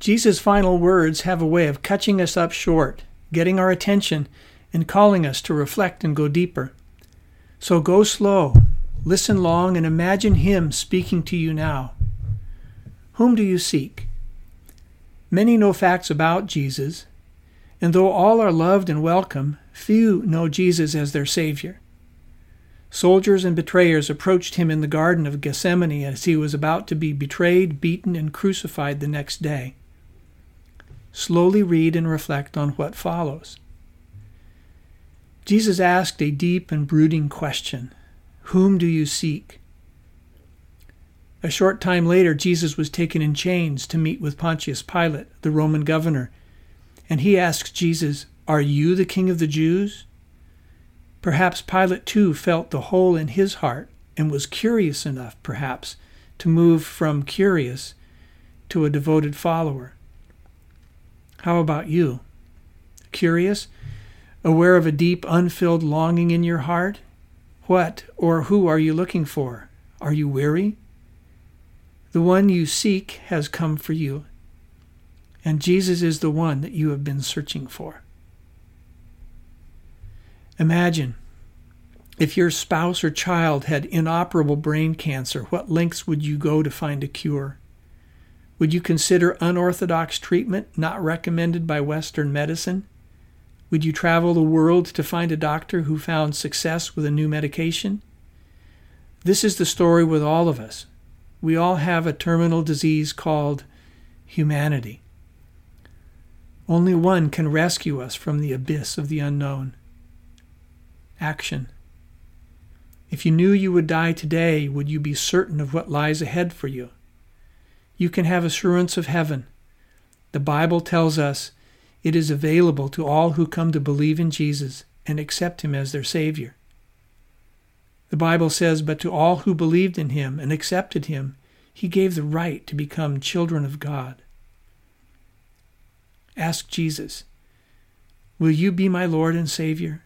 Jesus' final words have a way of catching us up short, getting our attention, and calling us to reflect and go deeper. So go slow, listen long, and imagine Him speaking to you now. Whom do you seek? Many know facts about Jesus, and though all are loved and welcome, few know Jesus as their Savior. Soldiers and betrayers approached him in the Garden of Gethsemane as he was about to be betrayed, beaten, and crucified the next day. Slowly read and reflect on what follows. Jesus asked a deep and brooding question Whom do you seek? A short time later, Jesus was taken in chains to meet with Pontius Pilate, the Roman governor, and he asked Jesus, Are you the king of the Jews? Perhaps Pilate too felt the hole in his heart and was curious enough, perhaps, to move from curious to a devoted follower. How about you? Curious? Aware of a deep, unfilled longing in your heart? What or who are you looking for? Are you weary? The one you seek has come for you, and Jesus is the one that you have been searching for. Imagine if your spouse or child had inoperable brain cancer, what lengths would you go to find a cure? Would you consider unorthodox treatment not recommended by Western medicine? Would you travel the world to find a doctor who found success with a new medication? This is the story with all of us. We all have a terminal disease called humanity. Only one can rescue us from the abyss of the unknown. Action. If you knew you would die today, would you be certain of what lies ahead for you? You can have assurance of heaven. The Bible tells us it is available to all who come to believe in Jesus and accept him as their Savior. The Bible says, But to all who believed in him and accepted him, he gave the right to become children of God. Ask Jesus, Will you be my Lord and Savior?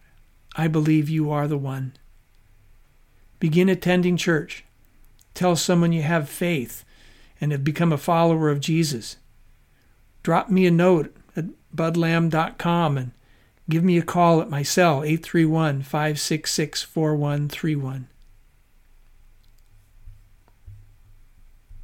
I believe you are the one. Begin attending church. Tell someone you have faith and have become a follower of Jesus. Drop me a note at budlam.com and give me a call at my cell, 831 566 4131.